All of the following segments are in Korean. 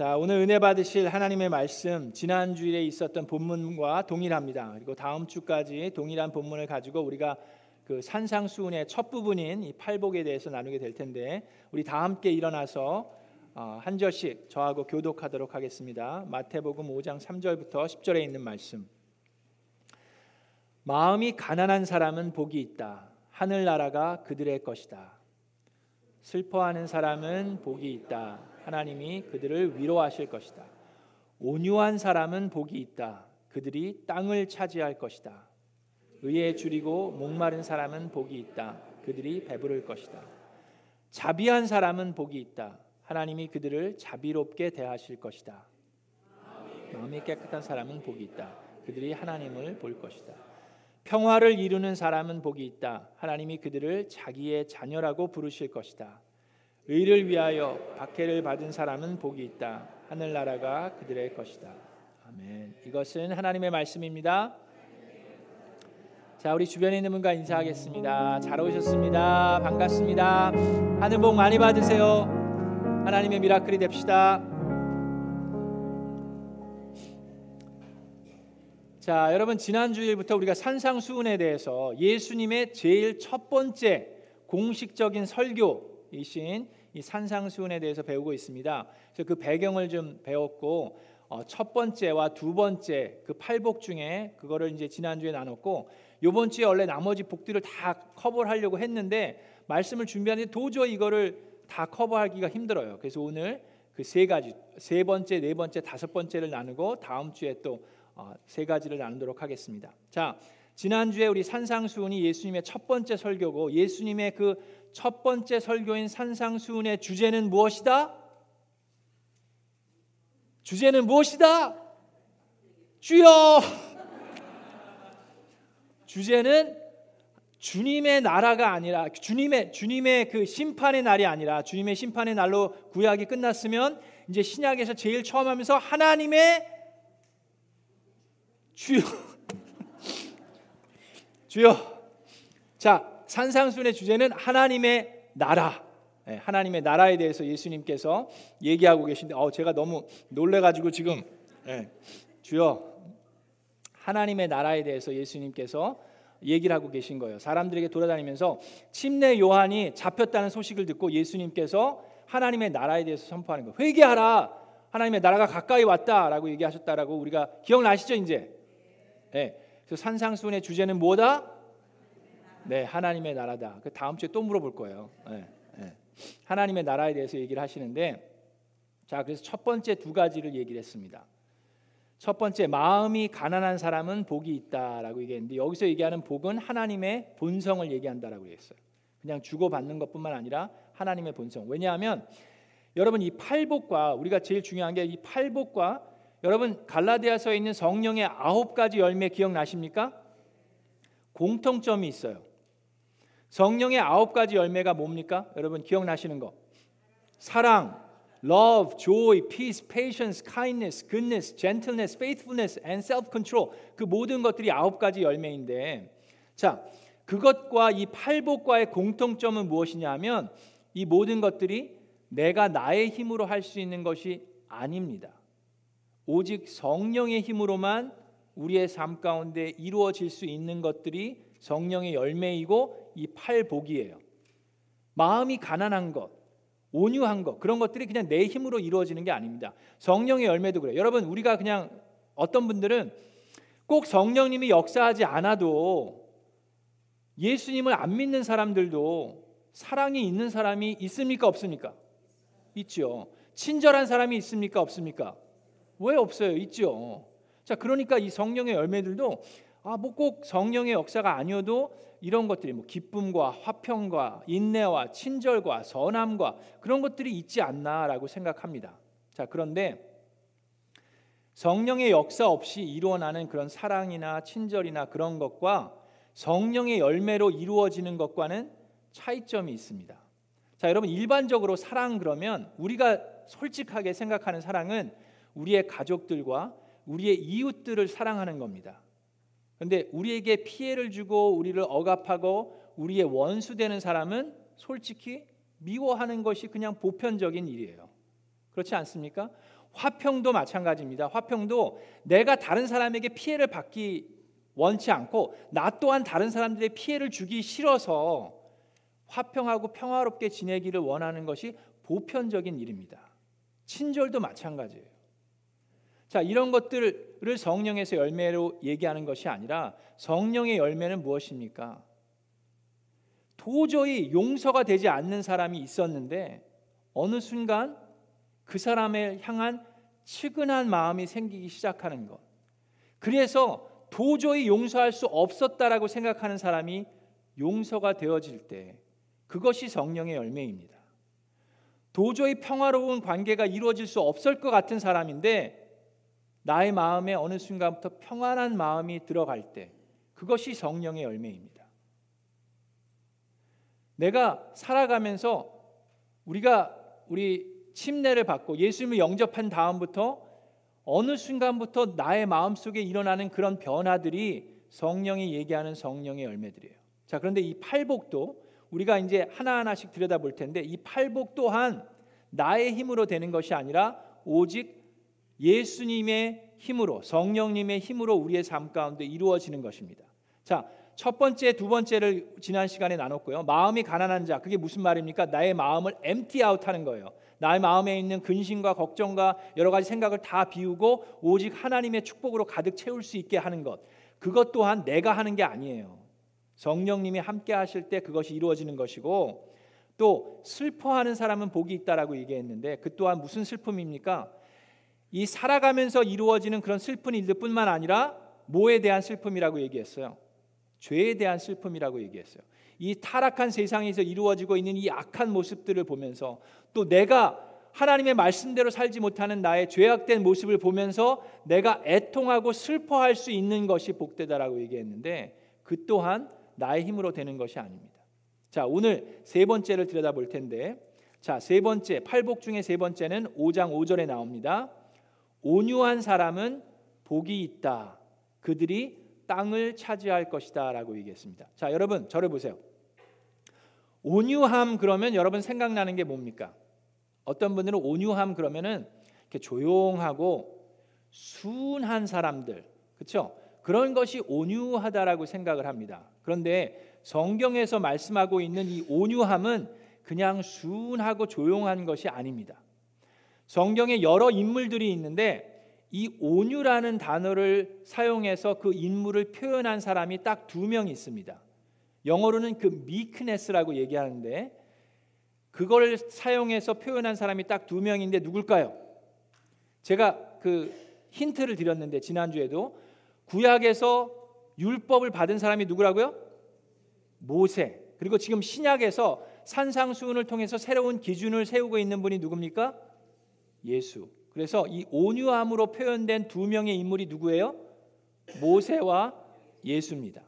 자, 오늘 은혜 받으실 하나님의 말씀 지난 주일에 있었던 본문과 동일합니다. 그리고 다음 주까지 동일한 본문을 가지고 우리가 그 산상수훈의 첫 부분인 이 팔복에 대해서 나누게 될 텐데 우리 다 함께 일어나서 어, 한 절씩 저하고 교독하도록 하겠습니다. 마태복음 5장 3절부터 10절에 있는 말씀. 마음이 가난한 사람은 복이 있다. 하늘 나라가 그들의 것이다. 슬퍼하는 사람은 복이 있다. 하나님이 그들을 위로하실 것이다. 온유한 사람은 복이 있다. 그들이 땅을 차지할 것이다. 의에 줄이고 목마른 사람은 복이 있다. 그들이 배부를 것이다. 자비한 사람은 복이 있다. 하나님이 그들을 자비롭게 대하실 것이다. 마음이 깨끗한 사람은 복이 있다. 그들이 하나님을 볼 것이다. 평화를 이루는 사람은 복이 있다. 하나님이 그들을 자기의 자녀라고 부르실 것이다. 의를 위하여 박해를 받은 사람은 복이 있다. 하늘나라가 그들의 것이다. 아멘. 이것은 하나님의 말씀입니다. 자, 우리 주변에 있는 분과 인사하겠습니다. 잘 오셨습니다. 반갑습니다. 하늘 복 많이 받으세요. 하나님의 미라클이 됩시다. 자, 여러분 지난 주일부터 우리가 산상수훈에 대해서 예수님의 제일 첫 번째 공식적인 설교 이신 이 산상수훈에 대해서 배우고 있습니다. 그래서 그 배경을 좀 배웠고 어, 첫 번째와 두 번째 그 팔복 중에 그거를 이제 지난 주에 나눴고 요번 주에 원래 나머지 복들을 다 커버를 하려고 했는데 말씀을 준비하는데 도저히 이거를 다 커버하기가 힘들어요. 그래서 오늘 그 세 가지 세 번째, 네 번째, 다섯 번째를 나누고 다음 주에 또세 어, 가지를 나누도록 하겠습니다. 자, 지난주에 우리 산상수훈이 예수님의 첫 번째 설교고 예수님의 그 첫 번째 설교인 산상수훈의 주제는 무엇이다? 주제는 무엇이다? 주여 주제는 주님의 나라가 아니라 주님의 주님의 그 심판의 날이 아니라 주님의 심판의 날로 구약이 끝났으면 이제 신약에서 제일 처음 하면서 하나님의 주여 주여 자 산상순의 주제는 하나님의 나라 네, 하나님의 나라에 대해서 예수님께서 얘기하고 계신데 어 제가 너무 놀래 가지고 지금 네, 주여 하나님의 나라에 대해서 예수님께서 얘기를 하고 계신 거예요. 사람들에게 돌아다니면서 침례 요한이 잡혔다는 소식을 듣고 예수님께서 하나님의 나라에 대해서 선포하는 거예요. 회개하라. 하나님의 나라가 가까이 왔다라고 얘기하셨다라고 우리가 기억나시죠, 이제? 네. 그래서 산상수훈의 주제는 뭐다? 네, 하나님의 나라다. 그 다음 주에 또 물어볼 거예요. 네, 네. 하나님의 나라에 대해서 얘기를 하시는데 자, 그래서 첫 번째 두 가지를 얘기를 했습니다. 첫 번째 마음이 가난한 사람은 복이 있다라고 얘기했는데 여기서 얘기하는 복은 하나님의 본성을 얘기한다라고 했어요. 그냥 주고 받는 것뿐만 아니라 하나님의 본성. 왜냐하면 여러분 이 팔복과 우리가 제일 중요한 게 이 팔복과 여러분 갈라디아서에 있는 성령의 아홉 가지 열매 기억나십니까? 공통점이 있어요. 성령의 아홉 가지 열매가 뭡니까? 여러분 기억나시는 거? 사랑, love, joy, peace, patience, kindness, goodness, gentleness, faithfulness and self-control. 그 모든 것들이 아홉 가지 열매인데 자, 그것과 이 팔복과의 공통점은 무엇이냐면 이 모든 것들이 내가 나의 힘으로 할 수 있는 것이 아닙니다. 오직 성령의 힘으로만 우리의 삶 가운데 이루어질 수 있는 것들이 성령의 열매이고 이 팔복이에요. 마음이 가난한 것, 온유한 것 그런 것들이 그냥 내 힘으로 이루어지는 게 아닙니다. 성령의 열매도 그래요. 여러분 우리가 그냥 어떤 분들은 꼭 성령님이 역사하지 않아도 예수님을 안 믿는 사람들도 사랑이 있는 사람이 있습니까 없습니까? 있죠. 친절한 사람이 있습니까 없습니까? 왜 없어요? 있죠. 자, 그러니까 이 성령의 열매들도 아, 뭐 꼭 성령의 역사가 아니어도 이런 것들이 뭐 기쁨과 화평과 인내와 친절과 선함과 그런 것들이 있지 않나라고 생각합니다. 자, 그런데 성령의 역사 없이 이루어나는 그런 사랑이나 친절이나 그런 것과 성령의 열매로 이루어지는 것과는 차이점이 있습니다. 자, 여러분 일반적으로 사랑 그러면 우리가 솔직하게 생각하는 사랑은 우리의 가족들과 우리의 이웃들을 사랑하는 겁니다. 근데 우리에게 피해를 주고 우리를 억압하고 우리의 원수 되는 사람은 솔직히 미워하는 것이 그냥 보편적인 일이에요. 그렇지 않습니까? 화평도 마찬가지입니다. 화평도 내가 다른 사람에게 피해를 받기 원치 않고 나 또한 다른 사람들의 피해를 주기 싫어서 화평하고 평화롭게 지내기를 원하는 것이 보편적인 일입니다. 친절도 마찬가지예요. 자, 이런 것들을 성령에서 열매로 얘기하는 것이 아니라 성령의 열매는 무엇입니까? 도저히 용서가 되지 않는 사람이 있었는데 어느 순간 그 사람을 향한 측은한 마음이 생기기 시작하는 것. 그래서 도저히 용서할 수 없었다라고 생각하는 사람이 용서가 되어질 때 그것이 성령의 열매입니다. 도저히 평화로운 관계가 이루어질 수 없을 것 같은 사람인데 나의 마음에 어느 순간부터 평안한 마음이 들어갈 때 그것이 성령의 열매입니다. 내가 살아가면서 우리가 우리 침례를 받고 예수님을 영접한 다음부터 어느 순간부터 나의 마음 속에 일어나는 그런 변화들이 성령이 얘기하는 성령의 열매들이에요. 자, 그런데 이 팔복도 우리가 이제 하나하나씩 들여다볼 텐데 이 팔복 또한 나의 힘으로 되는 것이 아니라 오직 예수님의 힘으로 성령님의 힘으로 우리의 삶 가운데 이루어지는 것입니다. 자, 첫 번째, 두 번째를 지난 시간에 나눴고요. 마음이 가난한 자, 그게 무슨 말입니까? 나의 마음을 엠티 아웃하는 거예요. 나의 마음에 있는 근심과 걱정과 여러 가지 생각을 다 비우고 오직 하나님의 축복으로 가득 채울 수 있게 하는 것. 그것 또한 내가 하는 게 아니에요. 성령님이 함께 하실 때 그것이 이루어지는 것이고 또 슬퍼하는 사람은 복이 있다라고 얘기했는데 그 또한 무슨 슬픔입니까? 이 살아가면서 이루어지는 그런 슬픈 일들뿐만 아니라 뭐에 대한 슬픔이라고 얘기했어요. 죄에 대한 슬픔이라고 얘기했어요. 이 타락한 세상에서 이루어지고 있는 이 악한 모습들을 보면서 또 내가 하나님의 말씀대로 살지 못하는 나의 죄악된 모습을 보면서 내가 애통하고 슬퍼할 수 있는 것이 복되다라고 얘기했는데 그 또한 나의 힘으로 되는 것이 아닙니다. 자, 오늘 세 번째를 들여다볼 텐데 자, 세 번째 팔복 중에 세 번째는 5장 5절에 나옵니다. 온유한 사람은 복이 있다. 그들이 땅을 차지할 것이다라고 얘기했습니다. 자, 여러분 저를 보세요. 온유함 그러면 여러분 생각나는 게 뭡니까? 어떤 분들은 온유함 그러면은 이렇게 조용하고 순한 사람들, 그렇죠? 그런 것이 온유하다라고 생각을 합니다. 그런데 성경에서 말씀하고 있는 이 온유함은 그냥 순하고 조용한 것이 아닙니다. 성경에 여러 인물들이 있는데 이 온유라는 단어를 사용해서 그 인물을 표현한 사람이 딱 두 명 있습니다. 영어로는 그 meekness라고 얘기하는데 그걸 사용해서 표현한 사람이 딱 두 명인데 누굴까요? 제가 그 힌트를 드렸는데 지난주에도 구약에서 율법을 받은 사람이 누구라고요? 모세. 그리고 지금 신약에서 산상수훈을 통해서 새로운 기준을 세우고 있는 분이 누굽니까? 예수. 그래서 이 온유함으로 표현된 두 명의 인물이 누구예요? 모세와 예수입니다.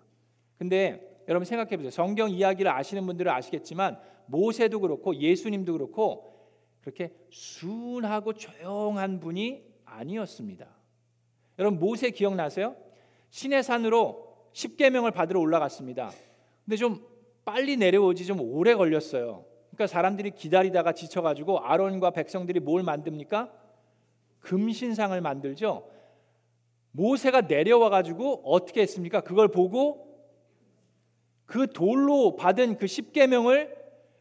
근데 여러분 생각해 보세요. 성경 이야기를 아시는 분들은 아시겠지만 모세도 그렇고 예수님도 그렇고 그렇게 순하고 조용한 분이 아니었습니다. 여러분 모세 기억나세요? 신의 산으로 십계명을 받으러 올라갔습니다. 근데 좀 빨리 내려오지 좀 오래 걸렸어요. 그러니까 사람들이 기다리다가 지쳐가지고 아론과 백성들이 뭘 만듭니까? 금신상을 만들죠. 모세가 내려와 가지고 어떻게 했습니까? 그걸 보고 그 돌로 받은 그 십계명을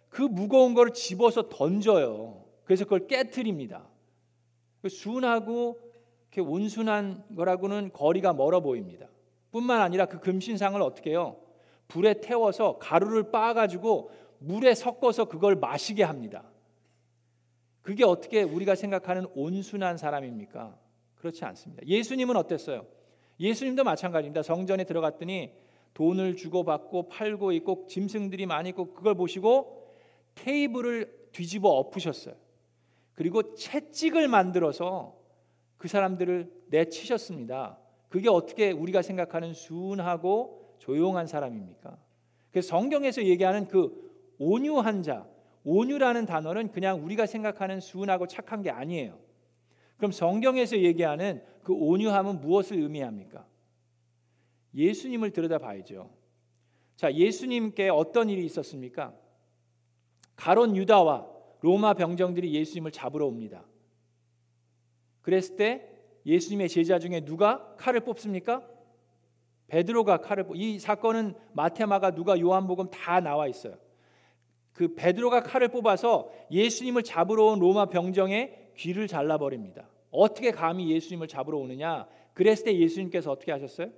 그 무거운 걸 집어서 던져요. 그래서 그걸 깨뜨립니다. 그 순하고 이렇게 온순한 거라고는 거리가 멀어 보입니다. 뿐만 아니라 그 금신상을 어떻게 해요? 불에 태워서 가루를 빻아 가지고 물에 섞어서 그걸 마시게 합니다. 그게 어떻게 우리가 생각하는 온순한 사람입니까? 그렇지 않습니다. 예수님은 어땠어요? 예수님도 마찬가지입니다. 성전에 들어갔더니 돈을 주고받고 팔고 있고 짐승들이 많이 있고 그걸 보시고 테이블을 뒤집어 엎으셨어요. 그리고 채찍을 만들어서 그 사람들을 내치셨습니다. 그게 어떻게 우리가 생각하는 순하고 조용한 사람입니까? 그래서 성경에서 얘기하는 그 온유한 자, 온유라는 단어는 그냥 우리가 생각하는 순하고 착한 게 아니에요. 그럼 성경에서 얘기하는 그 온유함은 무엇을 의미합니까? 예수님을 들여다봐야죠. 자, 예수님께 어떤 일이 있었습니까? 가론 유다와 로마 병정들이 예수님을 잡으러 옵니다. 그랬을 때 예수님의 제자 중에 누가 칼을 뽑습니까? 베드로가 칼을 뽑. 이 사건은 마테마가 누가 요한복음 다 나와 있어요. 그 베드로가 칼을 뽑아서 예수님을 잡으러 온 로마 병정의 귀를 잘라 버립니다. 어떻게 감히 예수님을 잡으러 오느냐? 그랬을 때 예수님께서 어떻게 하셨어요?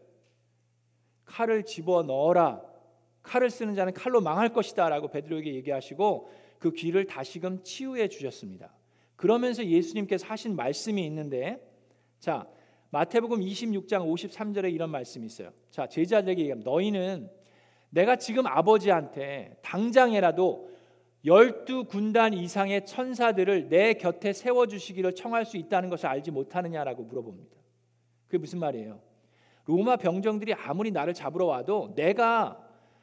칼을 집어 넣어라. 칼을 쓰는 자는 칼로 망할 것이다라고 베드로에게 얘기하시고 그 귀를 다시금 치유해 주셨습니다. 그러면서 예수님께서 하신 말씀이 있는데 자, 마태복음 26장 53절에 이런 말씀이 있어요. 자, 제자들에게 얘기합니다. 너희는 내가 지금 아버지한테 당장에라도 열두 군단 이상의 천사들을 내 곁에 세워 주시기를 청할 수 있다는 것을 알지 못하느냐라고 물어봅니다. 그게 무슨 말이에요? 로마 병정들이 아무리 나를 잡으러 와도 내가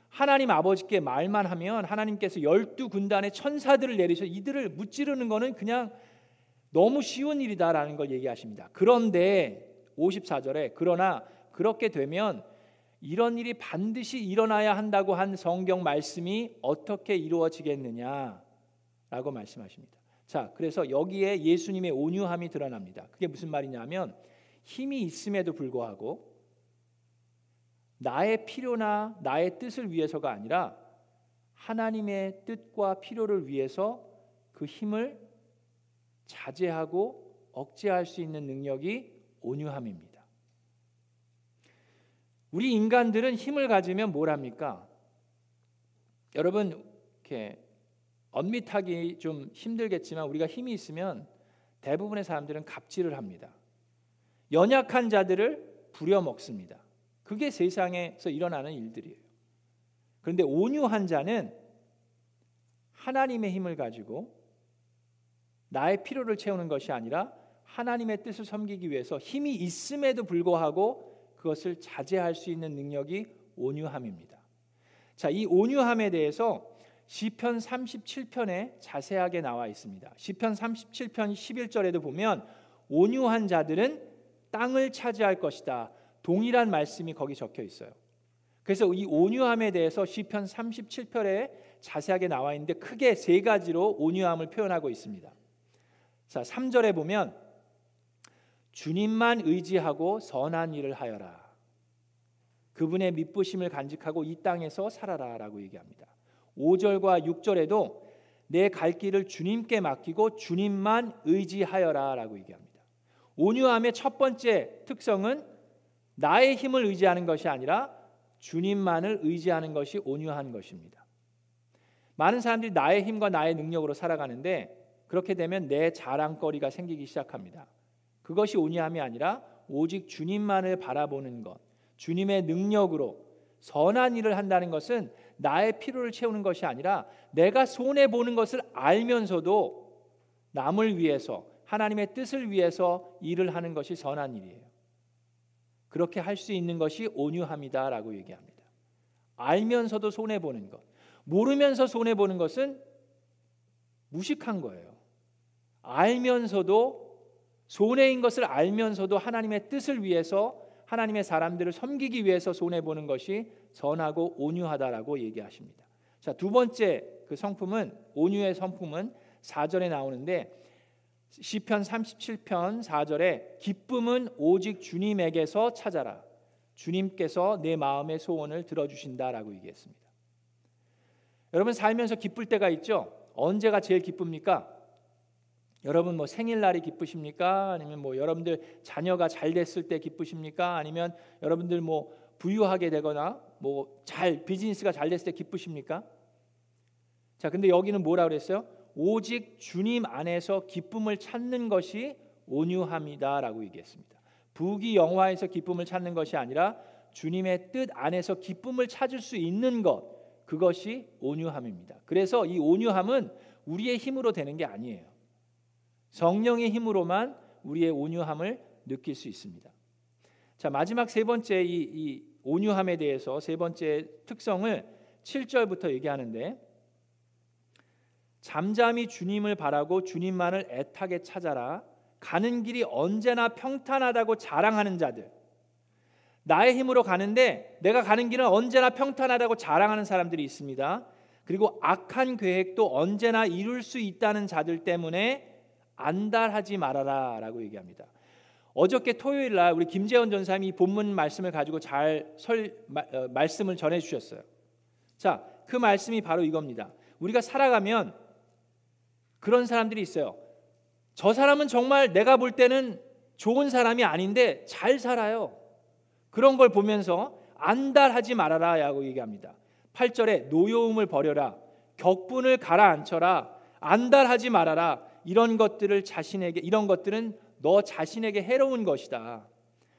하나님 아버지께 말만 하면 하나님께서 열두 군단의 천사들을 내리셔 이들을 무찌르는 거는 그냥 너무 쉬운 일이다라는 걸 얘기하십니다. 그런데 54절에 그러나 그렇게 되면 이런 일이 반드시 일어나야 한다고 한 성경 말씀이 어떻게 이루어지겠느냐라고 말씀하십니다. 자, 그래서 여기에 예수님의 온유함이 드러납니다. 그게 무슨 말이냐면 힘이 있음에도 불구하고 나의 필요나 나의 뜻을 위해서가 아니라 하나님의 뜻과 필요를 위해서 그 힘을 자제하고 억제할 수 있는 능력이 온유함입니다. 우리 인간들은 힘을 가지면 뭘 합니까? 여러분 이렇게 엄밀하기 좀 힘들겠지만 우리가 힘이 있으면 대부분의 사람들은 갑질을 합니다. 연약한 자들을 부려먹습니다. 그게 세상에서 일어나는 일들이에요. 그런데 온유한 자는 하나님의 힘을 가지고 나의 필요를 채우는 것이 아니라 하나님의 뜻을 섬기기 위해서 힘이 있음에도 불구하고 그것을 자제할 수 있는 능력이 온유함입니다. 자, 이 온유함에 대해서 시편 37편에 자세하게 나와 있습니다. 시편 37편 11절에도 보면 온유한 자들은 땅을 차지할 것이다. 동일한 말씀이 거기 적혀 있어요. 그래서 이 온유함에 대해서 시편 37편에 자세하게 나와 있는데 크게 세 가지로 온유함을 표현하고 있습니다. 자, 3절에 보면 주님만 의지하고 선한 일을 하여라. 그분의 믿부심을 간직하고 이 땅에서 살아라라고 얘기합니다. 5절과 6절에도 내 갈 길을 주님께 맡기고 주님만 의지하여라라고 얘기합니다. 온유함의 첫 번째 특성은 나의 힘을 의지하는 것이 아니라 주님만을 의지하는 것이 온유한 것입니다. 많은 사람들이 나의 힘과 나의 능력으로 살아가는데 그렇게 되면 내 자랑거리가 생기기 시작합니다. 그것이 온유함이 아니라 오직 주님만을 바라보는 것, 주님의 능력으로 선한 일을 한다는 것은 나의 필요를 채우는 것이 아니라 내가 손해 보는 것을 알면서도 남을 위해서 하나님의 뜻을 위해서 일을 하는 것이 선한 일이에요. 그렇게 할 수 있는 것이 온유함이다라고 얘기합니다. 알면서도 손해 보는 것, 모르면서 손해 보는 것은 무식한 거예요. 알면서도 손해인 것을 알면서도 하나님의 뜻을 위해서 하나님의 사람들을 섬기기 위해서 손해 보는 것이 선하고 온유하다라고 얘기하십니다. 자, 두 번째 그 성품은 온유의 성품은 4절에 나오는데 시편 37편 4절에 기쁨은 오직 주님에게서 찾아라. 주님께서 내 마음의 소원을 들어 주신다라고 얘기했습니다. 여러분 살면서 기쁠 때가 있죠? 언제가 제일 기쁩니까? 여러분 뭐 생일날이 기쁘십니까? 아니면 뭐 여러분들 자녀가 잘 됐을 때 기쁘십니까? 아니면 여러분들 뭐 부유하게 되거나 뭐 잘 비즈니스가 잘 됐을 때 기쁘십니까? 자, 근데 여기는 뭐라 그랬어요? 오직 주님 안에서 기쁨을 찾는 것이 온유함이다라고 얘기했습니다. 부귀 영화에서 기쁨을 찾는 것이 아니라 주님의 뜻 안에서 기쁨을 찾을 수 있는 것 그것이 온유함입니다. 그래서 이 온유함은 우리의 힘으로 되는 게 아니에요. 성령의 힘으로만 우리의 온유함을 느낄 수 있습니다. 자 마지막 세 번째 이, 이 온유함에 대해서 세 번째 특성을 7절부터 얘기하는데 잠잠히 주님을 바라고 주님만을 애타게 찾아라 가는 길이 언제나 평탄하다고 자랑하는 자들 나의 힘으로 가는데 내가 가는 길은 언제나 평탄하다고 자랑하는 사람들이 있습니다. 그리고 악한 계획도 언제나 이룰 수 있다는 자들 때문에 안달하지 말아라라고 얘기합니다. 어저께 토요일 날 우리 김재원 전사님이 본문 말씀을 가지고 잘 설, 마, 어, 말씀을 전해 주셨어요. 자, 그 말씀이 바로 이겁니다. 우리가 살아가면 그런 사람들이 있어요. 저 사람은 정말 내가 볼 때는 좋은 사람이 아닌데 잘 살아요. 그런 걸 보면서 안달하지 말아라라고 얘기합니다. 8절에 노여움을 버려라. 격분을 가라앉혀라. 안달하지 말아라. 이런 것들을 자신에게 이런 것들은 너 자신에게 해로운 것이다.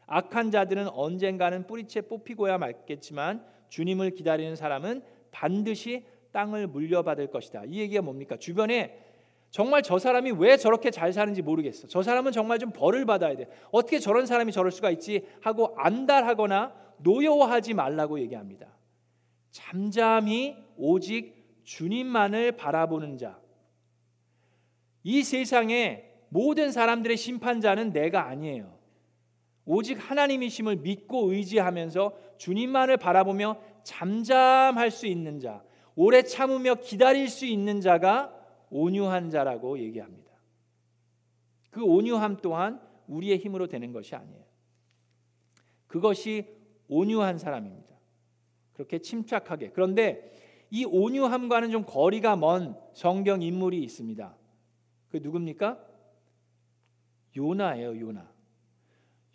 악한 자들은 언젠가는 뿌리채 뽑히고야 말겠지만 주님을 기다리는 사람은 반드시 땅을 물려받을 것이다. 이 얘기가 뭡니까? 주변에 정말 저 사람이 왜 저렇게 잘 사는지 모르겠어. 저 사람은 정말 좀 벌을 받아야 돼. 어떻게 저런 사람이 저럴 수가 있지 하고 안달하거나 노여워하지 말라고 얘기합니다. 잠잠히 오직 주님만을 바라보는 자. 이 세상에 모든 사람들의 심판자는 내가 아니에요. 오직 하나님이심을 믿고 의지하면서 주님만을 바라보며 잠잠할 수 있는 자, 오래 참으며 기다릴 수 있는 자가 온유한 자라고 얘기합니다. 그 온유함 또한 우리의 힘으로 되는 것이 아니에요. 그것이 온유한 사람입니다. 그렇게 침착하게. 그런데 이 온유함과는 좀 거리가 먼 성경 인물이 있습니다. 그 누굽니까? 요나예요, 요나.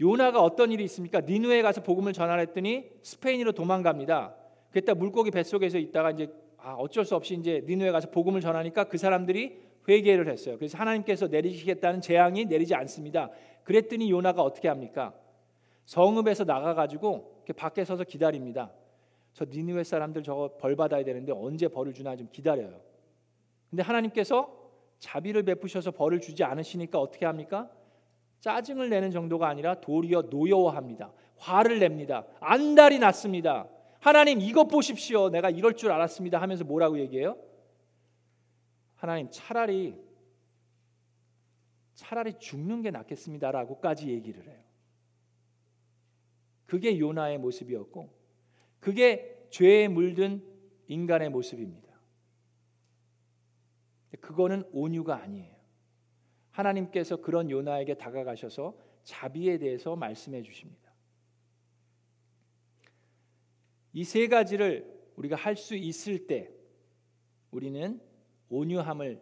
요나가 어떤 일이 있습니까? 니누에 가서 복음을 전하랬더니 스페인으로 도망갑니다. 그때 물고기 뱃속에서 있다가 이제 아, 어쩔 수 없이 이제 니누에 가서 복음을 전하니까 그 사람들이 회개를 했어요. 그래서 하나님께서 내리시겠다는 재앙이 내리지 않습니다. 그랬더니 요나가 어떻게 합니까? 성읍에서 나가 가지고 밖에 서서 기다립니다. 저 니누에 사람들 저거 벌 받아야 되는데 언제 벌을 주나 좀 기다려요. 근데 하나님께서 자비를 베푸셔서 벌을 주지 않으시니까 어떻게 합니까? 짜증을 내는 정도가 아니라 도리어 노여워합니다. 화를 냅니다. 안달이 났습니다. 하나님 이것 보십시오. 내가 이럴 줄 알았습니다. 하면서 뭐라고 얘기해요? 하나님 차라리 차라리 죽는 게 낫겠습니다라고까지 얘기를 해요. 그게 요나의 모습이었고 그게 죄에 물든 인간의 모습입니다. 그거는 온유가 아니에요. 하나님께서 그런 요나에게 다가가셔서 자비에 대해서 말씀해 주십니다. 이 세 가지를 우리가 할 수 있을 때 우리는 온유함을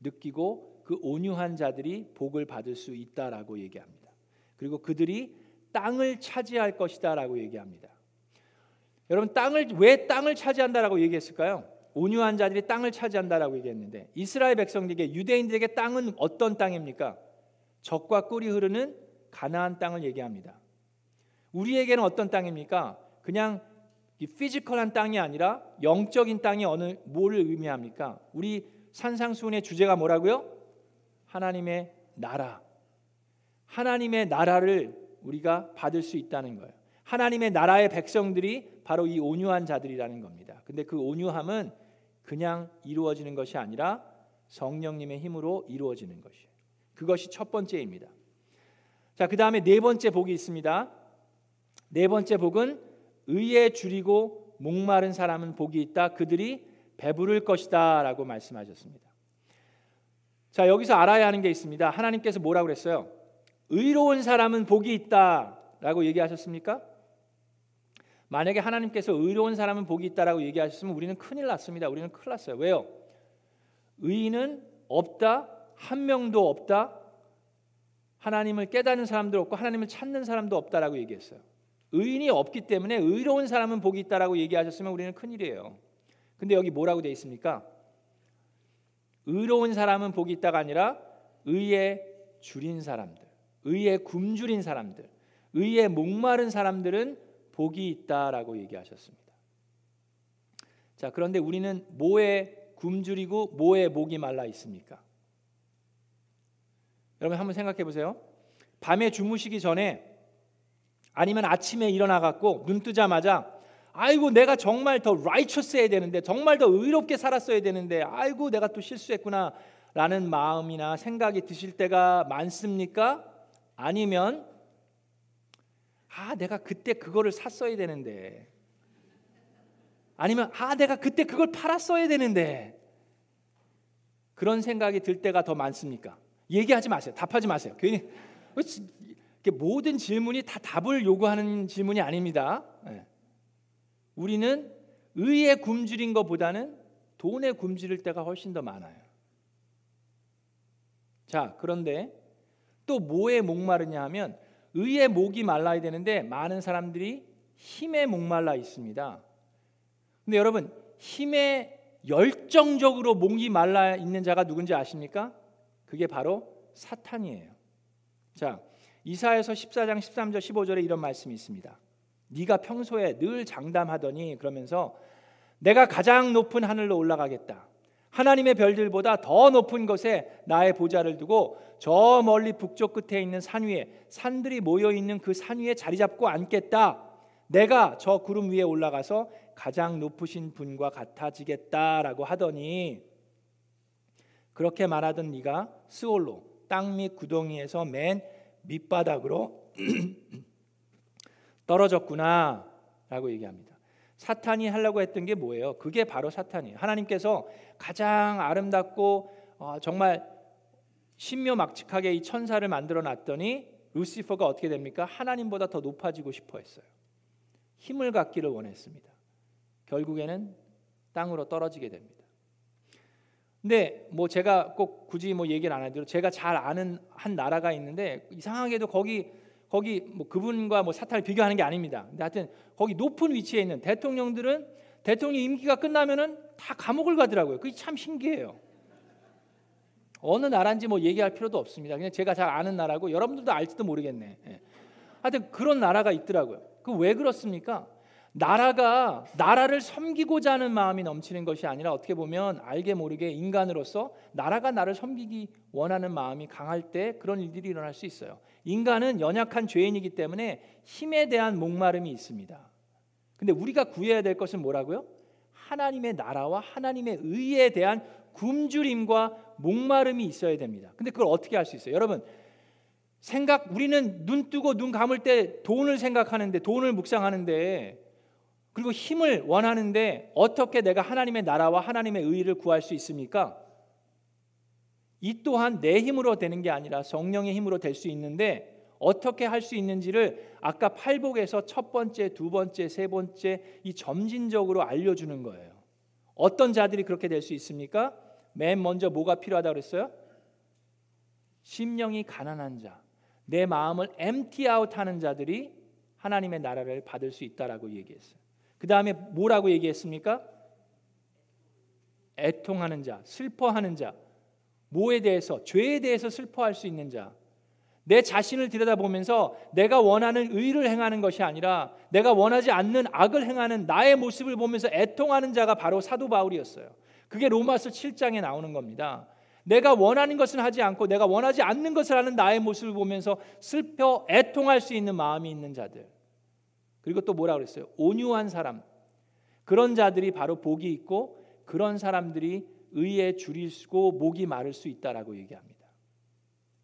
느끼고 그 온유한 자들이 복을 받을 수 있다라고 얘기합니다. 그리고 그들이 땅을 차지할 것이다라고 얘기합니다. 여러분 땅을 왜 땅을 차지한다라고 얘기했을까요? 온유한 자들이 땅을 차지한다라고 얘기했는데 이스라엘 백성들에게 유대인들에게 땅은 어떤 땅입니까? 적과 꿀이 흐르는 가나안 땅을 얘기합니다. 우리에게는 어떤 땅입니까? 그냥 피지컬한 땅이 아니라 영적인 땅이 어느 뭘 의미합니까? 우리 산상수훈의 주제가 뭐라고요? 하나님의 나라. 하나님의 나라를 우리가 받을 수 있다는 거예요. 하나님의 나라의 백성들이 바로 이 온유한 자들이라는 겁니다. 근데 그 온유함은 그냥 이루어지는 것이 아니라 성령님의 힘으로 이루어지는 것이에요. 그것이 첫 번째입니다. 자, 그 다음에 네 번째 복이 있습니다. 네 번째 복은 의에 줄이고 목마른 사람은 복이 있다. 그들이 배부를 것이다라고 말씀하셨습니다. 자, 여기서 알아야 하는 게 있습니다. 하나님께서 뭐라고 그랬어요? 의로운 사람은 복이 있다라고 얘기하셨습니까? 만약에 하나님께서 의로운 사람은 복이 있다라고 얘기하셨으면 우리는 큰일 났습니다. 우리는 큰일 났어요. 왜요? 의인은 없다. 한 명도 없다. 하나님을 깨닫는 사람도 없고 하나님을 찾는 사람도 없다라고 얘기했어요. 의인이 없기 때문에 의로운 사람은 복이 있다라고 얘기하셨으면 우리는 큰일이에요. 근데 여기 뭐라고 되어 있습니까? 의로운 사람은 복이 있다가 아니라 의에 줄인 사람들, 의에 굶주린 사람들, 의에 목마른 사람들은 복이 있다라고 얘기하셨습니다. 자, 그런데 우리는 뭐에 굶주리고 뭐에 목이 말라 있습니까? 여러분 한번 생각해 보세요. 밤에 주무시기 전에 아니면 아침에 일어나 갖고 눈 뜨자마자 아이고 내가 정말 더 라이처스해야 되는데 정말 더 의롭게 살았어야 되는데 아이고 내가 또 실수했구나 라는 마음이나 생각이 드실 때가 많습니까? 아니면 아, 내가 그때 그거를 샀어야 되는데. 아니면 아, 내가 그때 그걸 팔았어야 되는데. 그런 생각이 들 때가 더 많습니까? 얘기하지 마세요. 답하지 마세요. 괜히 모든 질문이 다 답을 요구하는 질문이 아닙니다. 예. 우리는 의에 굶주린 것보다는 돈에 굶주릴 때가 훨씬 더 많아요. 자, 그런데 또 뭐에 목마르냐 하면 의에 목이 말라야 되는데 많은 사람들이 힘에 목말라 있습니다. 근데 여러분, 힘에 열정적으로 목이 말라 있는 자가 누군지 아십니까? 그게 바로 사탄이에요. 자, 이사에서 14장 13절 15절에 이런 말씀이 있습니다. 네가 평소에 늘 장담하더니 그러면서 내가 가장 높은 하늘로 올라가겠다. 하나님의 별들보다 더 높은 곳에 나의 보좌를 두고 저 멀리 북쪽 끝에 있는 산 위에 산들이 모여 있는 그 산 위에 자리 잡고 앉겠다. 내가 저 구름 위에 올라가서 가장 높으신 분과 같아지겠다라고 하더니 그렇게 말하던 네가 스올로 땅 밑 구덩이에서 맨 밑바닥으로 떨어졌구나라고 얘기합니다. 사탄이 하려고 했던 게 뭐예요? 그게 바로 사탄이에요. 하나님께서 가장 아름답고 어, 정말 신묘막측하게 이 천사를 만들어 놨더니 루시퍼가 어떻게 됩니까? 하나님보다 더 높아지고 싶어 했어요. 힘을 갖기를 원했습니다. 결국에는 땅으로 떨어지게 됩니다. 근데 뭐 제가 꼭 굳이 뭐 얘기를 안 해도 제가 잘 아는 한 나라가 있는데 이상하게도 거기 거기 뭐 그분과 뭐 사탄을 비교하는 게 아닙니다. 근데 하여튼 거기 높은 위치에 있는 대통령들은 대통령 임기가 끝나면은 다 감옥을 가더라고요. 그게 참 신기해요. 어느 나라인지 뭐 얘기할 필요도 없습니다. 그냥 제가 잘 아는 나라고 여러분들도 알지도 모르겠네. 예. 하여튼 그런 나라가 있더라고요. 그 왜 그렇습니까? 나라가 나라를 섬기고자 하는 마음이 넘치는 것이 아니라 어떻게 보면 알게 모르게 인간으로서 나라가 나를 섬기기 원하는 마음이 강할 때 그런 일들이 일어날 수 있어요. 인간은 연약한 죄인이기 때문에 힘에 대한 목마름이 있습니다. 근데 우리가 구해야 될 것은 뭐라고요? 하나님의 나라와 하나님의 의에 대한 굶주림과 목마름이 있어야 됩니다. 근데 그걸 어떻게 할 수 있어요? 여러분 생각 우리는 눈 뜨고 눈 감을 때 돈을 생각하는데 돈을 묵상하는데 그리고 힘을 원하는데 어떻게 내가 하나님의 나라와 하나님의 의를 구할 수 있습니까? 이 또한 내 힘으로 되는 게 아니라 성령의 힘으로 될 수 있는데 어떻게 할 수 있는지를 아까 팔복에서 첫 번째, 두 번째, 세 번째 이 점진적으로 알려주는 거예요. 어떤 자들이 그렇게 될 수 있습니까? 맨 먼저 뭐가 필요하다 그랬어요? 심령이 가난한 자, 내 마음을 엠티 아웃하는 자들이 하나님의 나라를 받을 수 있다라고 얘기했어요. 그 다음에 뭐라고 얘기했습니까? 애통하는 자, 슬퍼하는 자, 뭐에 대해서 죄에 대해서 슬퍼할 수 있는 자. 내 자신을 들여다보면서 내가 원하는 의를 행하는 것이 아니라 내가 원하지 않는 악을 행하는 나의 모습을 보면서 애통하는 자가 바로 사도 바울이었어요. 그게 로마서 7장에 나오는 겁니다. 내가 원하는 것은 하지 않고 내가 원하지 않는 것을 하는 나의 모습을 보면서 슬퍼 애통할 수 있는 마음이 있는 자들. 그리고 또 뭐라 그랬어요? 온유한 사람. 그런 자들이 바로 복이 있고 그런 사람들이 의에 줄이 서고 목이 마를 수 있다라고 얘기합니다.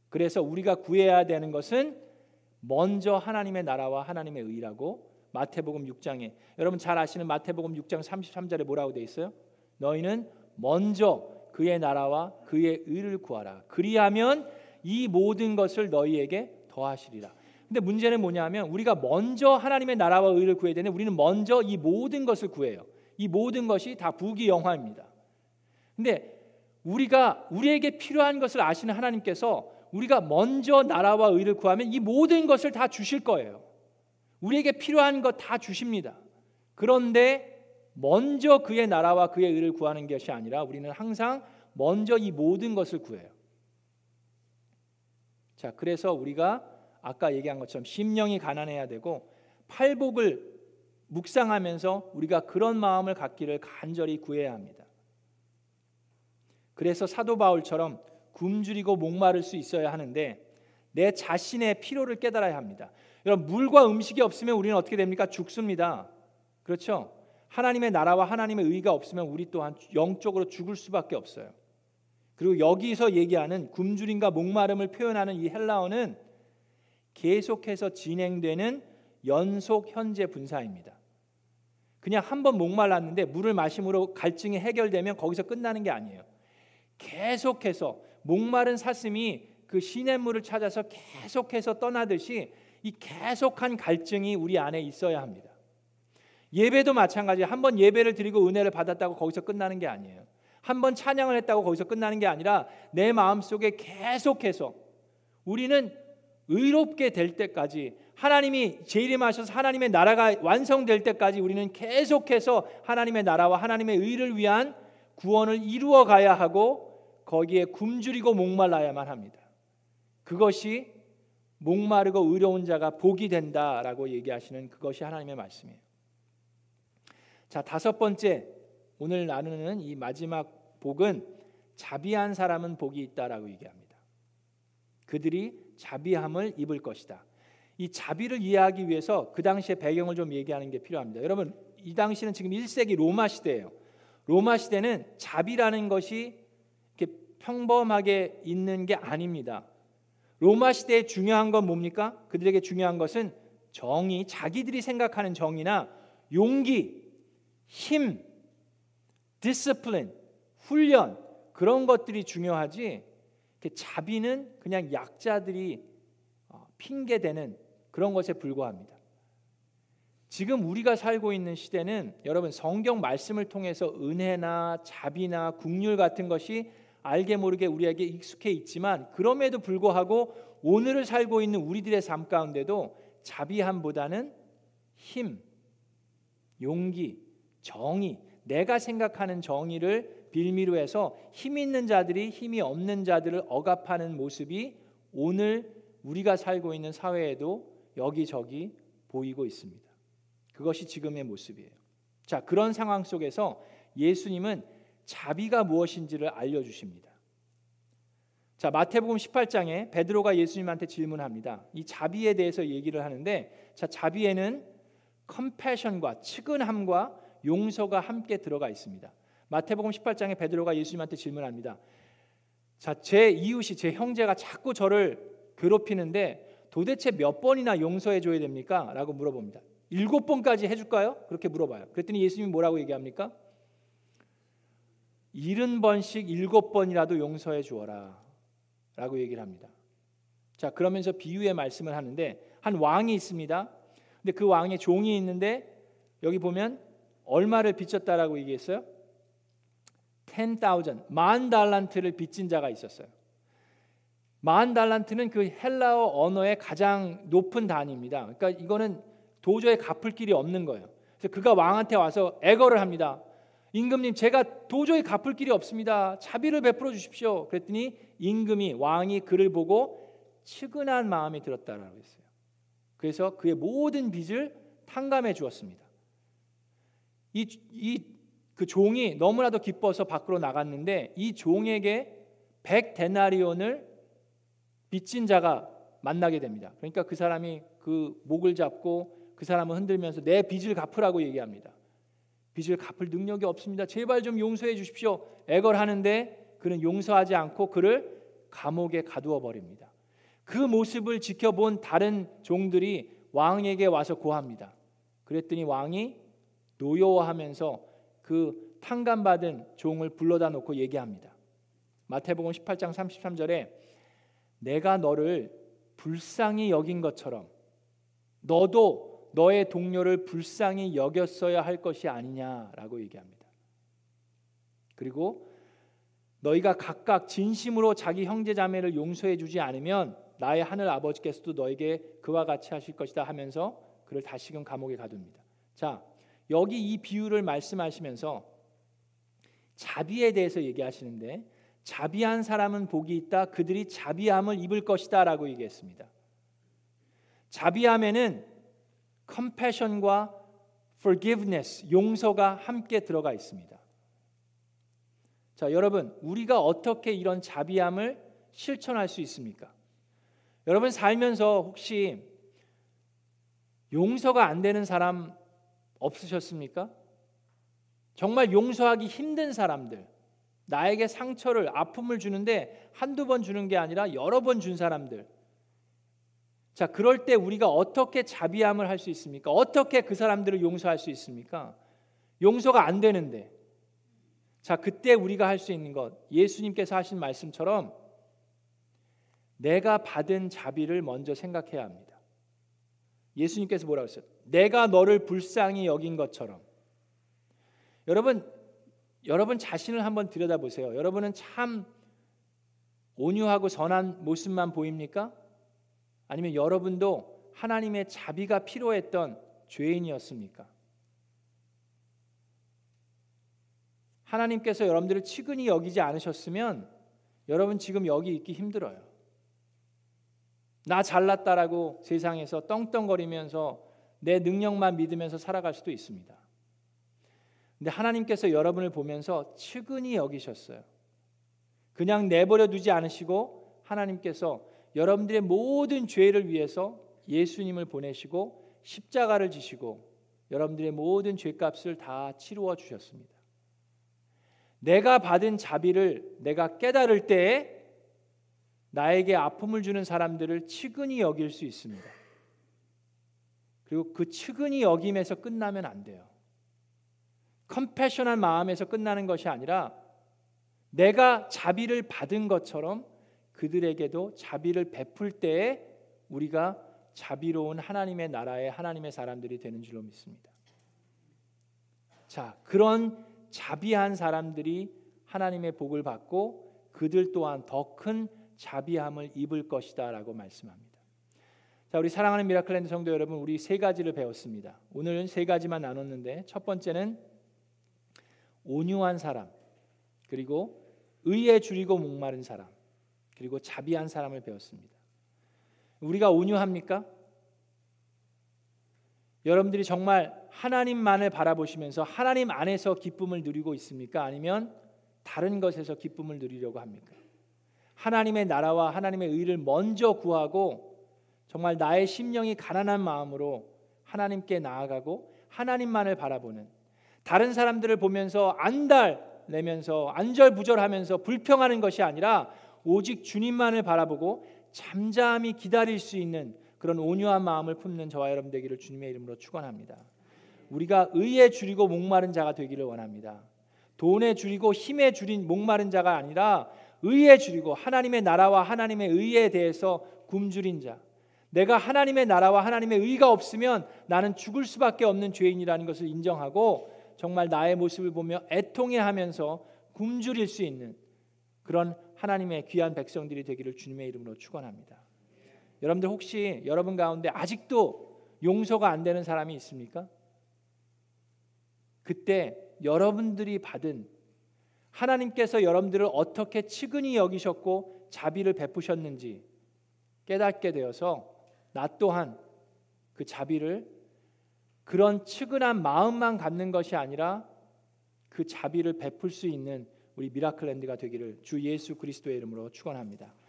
그래서 우리가 구해야 되는 것은 먼저 하나님의 나라와 하나님의 의라고 마태복음 6장에 여러분 잘 아시는 마태복음 6장 33절에 뭐라고 돼 있어요? 너희는 먼저 그의 나라와 그의 의를 구하라. 그리하면 이 모든 것을 너희에게 더하시리라. 근데 문제는 뭐냐면 우리가 먼저 하나님의 나라와 의를 구해야 되는 우리는 먼저 이 모든 것을 구해요. 이 모든 것이 다 부귀 영화입니다. 근데 우리가 우리에게 필요한 것을 아시는 하나님께서 우리가 먼저 나라와 의를 구하면 이 모든 것을 다 주실 거예요. 우리에게 필요한 것 다 주십니다. 그런데 먼저 그의 나라와 그의 의를 구하는 것이 아니라 우리는 항상 먼저 이 모든 것을 구해요. 자, 그래서 우리가 아까 얘기한 것처럼 심령이 가난해야 되고 팔복을 묵상하면서 우리가 그런 마음을 갖기를 간절히 구해야 합니다. 그래서 사도 바울처럼 굶주리고 목마를 수 있어야 하는데 내 자신의 필요를 깨달아야 합니다. 여러분 물과 음식이 없으면 우리는 어떻게 됩니까? 죽습니다. 그렇죠? 하나님의 나라와 하나님의 의가 없으면 우리 또한 영적으로 죽을 수밖에 없어요. 그리고 여기서 얘기하는 굶주림과 목마름을 표현하는 이 헬라어는 계속해서 진행되는 연속 현재 분사입니다. 그냥 한 번 목말랐는데 물을 마심으로 갈증이 해결되면 거기서 끝나는 게 아니에요. 계속해서 목마른 사슴이 그 시냇물을 찾아서 계속해서 떠나듯이 이 계속한 갈증이 우리 안에 있어야 합니다. 예배도 마찬가지. 한번 예배를 드리고 은혜를 받았다고 거기서 끝나는 게 아니에요. 한번 찬양을 했다고 거기서 끝나는 게 아니라 내 마음 속에 계속해서 우리는 의롭게 될 때까지 하나님이 재림하셔서 하나님의 나라가 완성될 때까지 우리는 계속해서 하나님의 나라와 하나님의 의를 위한 구원을 이루어 가야 하고 거기에 굶주리고 목말라야만 합니다. 그것이 목마르고 의로운 자가 복이 된다라고 얘기하시는 그것이 하나님의 말씀이에요. 자, 다섯 번째 오늘 나누는 이 마지막 복은 자비한 사람은 복이 있다라고 얘기합니다. 그들이 자비함을 입을 것이다. 이 자비를 이해하기 위해서 그 당시의 배경을 좀 얘기하는 게 필요합니다. 여러분, 이 당시는 지금 1세기 로마 시대예요. 로마 시대는 자비라는 것이 평범하게 있는 게 아닙니다. 로마 시대에 중요한 건 뭡니까? 그들에게 중요한 것은 정의, 자기들이 생각하는 정의나 용기, 힘, discipline, 훈련 그런 것들이 중요하지. 자비는 그냥 약자들이 어, 핑계 대는 그런 것에 불과합니다. 지금 우리가 살고 있는 시대는 여러분 성경 말씀을 통해서 은혜나 자비나 국률 같은 것이 알게 모르게 우리에게 익숙해 있지만 그럼에도 불구하고 오늘을 살고 있는 우리들의 삶 가운데도 자비함보다는 힘, 용기, 정의, 내가 생각하는 정의를 빌미로 해서 힘 있는 자들이 힘이 없는 자들을 억압하는 모습이 오늘 우리가 살고 있는 사회에도 여기저기 보이고 있습니다. 그것이 지금의 모습이에요. 자, 그런 상황 속에서 예수님은 자비가 무엇인지를 알려 주십니다. 자, 마태복음 18장에 베드로가 예수님한테 질문합니다. 이 자비에 대해서 얘기를 하는데 자, 자비에는 컴패션과 측은함과 용서가 함께 들어가 있습니다. 마태복음 18장에 베드로가 예수님한테 질문합니다. 자, 제 이웃이 제 형제가 자꾸 저를 괴롭히는데 도대체 몇 번이나 용서해 줘야 됩니까? 라고 물어봅니다. 일곱 번까지 해줄까요? 그렇게 물어봐요. 그랬더니 예수님이 뭐라고 얘기합니까? 일흔 번씩 일곱 번이라도 용서해 주어라 라고 얘기를 합니다. 자 그러면서 비유의 말씀을 하는데 한 왕이 있습니다. 근데 그 왕의 종이 있는데 여기 보면 얼마를 빚졌다라고 얘기했어요? 10,000, 만 달란트를 빚진 자가 있었어요. 만 달란트는 그 헬라어 언어의 가장 높은 단위입니다. 그러니까 이거는 도저히 갚을 길이 없는 거예요. 그래서 그가 왕한테 와서 애거를 합니다. 임금님 제가 도저히 갚을 길이 없습니다. 자비를 베풀어 주십시오. 그랬더니 임금이 왕이 그를 보고 측은한 마음이 들었다라고 했어요. 그래서 그의 모든 빚을 탕감해 주었습니다. 이그 종이 너무나도 기뻐서 밖으로 나갔는데 이 종에게 100 데나리온을 빚진 자가 만나게 됩니다. 그러니까 그 사람이 그 목을 잡고 그 사람은 흔들면서 내 빚을 갚으라고 얘기합니다. 빚을 갚을 능력이 없습니다. 제발 좀 용서해 주십시오. 애걸하는데 그는 용서하지 않고 그를 감옥에 가두어 버립니다. 그 모습을 지켜본 다른 종들이 왕에게 와서 고합니다. 그랬더니 왕이 노여워하면서 그 탕감받은 종을 불러다 놓고 얘기합니다. 마태복음 18장 33절에 내가 너를 불쌍히 여긴 것처럼 너도 너의 동료를 불쌍히 여겼어야 할 것이 아니냐라고 얘기합니다. 그리고 너희가 각각 진심으로 자기 형제 자매를 용서해 주지 않으면 나의 하늘 아버지께서도 너에게 그와 같이 하실 것이다 하면서 그를 다시금 감옥에 가둡니다. 자, 여기 이 비유를 말씀하시면서 자비에 대해서 얘기하시는데 자비한 사람은 복이 있다. 그들이 자비함을 입을 것이다라고 얘기했습니다. 자비함에는 compassion과 forgiveness, 용서가 함께 들어가 있습니다. 자, 여러분, 우리가 어떻게 이런 자비함을 실천할 수 있습니까? 여러분 살면서 혹시 용서가 안 되는 사람 없으셨습니까? 정말 용서하기 힘든 사람들, 나에게 상처를, 아픔을 주는데 한두 번 주는 게 아니라 여러 번 준 사람들, 자, 그럴 때 우리가 어떻게 자비함을 할 수 있습니까? 어떻게 그 사람들을 용서할 수 있습니까? 용서가 안 되는데. 자, 그때 우리가 할 수 있는 것 예수님께서 하신 말씀처럼 내가 받은 자비를 먼저 생각해야 합니다. 예수님께서 뭐라고 했어요? 내가 너를 불쌍히 여긴 것처럼. 여러분 여러분 자신을 한번 들여다보세요. 여러분은 참 온유하고 선한 모습만 보입니까? 아니면 여러분도 하나님의 자비가 필요했던 죄인이었습니까? 하나님께서 여러분들을 치근히 여기지 않으셨으면 여러분 지금 여기 있기 힘들어요. 나 잘났다라고 세상에서 떵떵거리면서 내 능력만 믿으면서 살아갈 수도 있습니다. 근데 하나님께서 여러분을 보면서 측은히 여기셨어요. 그냥 내버려 두지 않으시고 하나님께서 여러분들의 모든 죄를 위해서 예수님을 보내시고 십자가를 지시고 여러분들의 모든 죄값을 다 치루어 주셨습니다. 내가 받은 자비를 내가 깨달을 때에 나에게 아픔을 주는 사람들을 측은히 여길 수 있습니다. 그리고 그 측은히 여김에서 끝나면 안 돼요. 컴패션한 마음에서 끝나는 것이 아니라 내가 자비를 받은 것처럼 그들에게도 자비를 베풀 때에 우리가 자비로운 하나님의 나라의 하나님의 사람들이 되는 줄로 믿습니다. 자, 그런 자비한 사람들이 하나님의 복을 받고 그들 또한 더 큰 자비함을 입을 것이다라고 말씀합니다. 자, 우리 사랑하는 미라클랜드 성도 여러분, 우리 세 가지를 배웠습니다. 오늘은 세 가지만 나눴는데 첫 번째는 온유한 사람, 그리고 의에 줄이고 목마른 사람, 그리고 자비한 사람을 배웠습니다. 우리가 온유합니까? 여러분들이 정말 하나님만을 바라보시면서 하나님 안에서 기쁨을 누리고 있습니까? 아니면 다른 것에서 기쁨을 누리려고 합니까? 하나님의 나라와 하나님의 의를 먼저 구하고 정말 나의 심령이 가난한 마음으로 하나님께 나아가고 하나님만을 바라보는 다른 사람들을 보면서 안달 내면서 안절부절하면서 불평하는 것이 아니라 오직 주님만을 바라보고 잠잠히 기다릴 수 있는 그런 온유한 마음을 품는 저와 여러분 되기를 주님의 이름으로 축원합니다. 우리가 의에 줄이고 목마른 자가 되기를 원합니다. 돈에 줄이고 힘에 줄인 목마른 자가 아니라 의에 줄이고 하나님의 나라와 하나님의 의에 대해서 굶주린 자. 내가 하나님의 나라와 하나님의 의가 없으면 나는 죽을 수밖에 없는 죄인이라는 것을 인정하고 정말 나의 모습을 보며 애통해 하면서 굶주릴 수 있는 그런 하나님의 귀한 백성들이 되기를 주님의 이름으로 축원합니다. 여러분들 혹시 여러분 가운데 아직도 용서가 안 되는 사람이 있습니까? 그때 여러분들이 받은 하나님께서 여러분들을 어떻게 치근히 여기셨고 자비를 베푸셨는지 깨닫게 되어서 나 또한 그 자비를 그런 측은한 마음만 갖는 것이 아니라 그 자비를 베풀 수 있는 우리 미라클랜드가 되기를 주 예수 그리스도의 이름으로 축원합니다.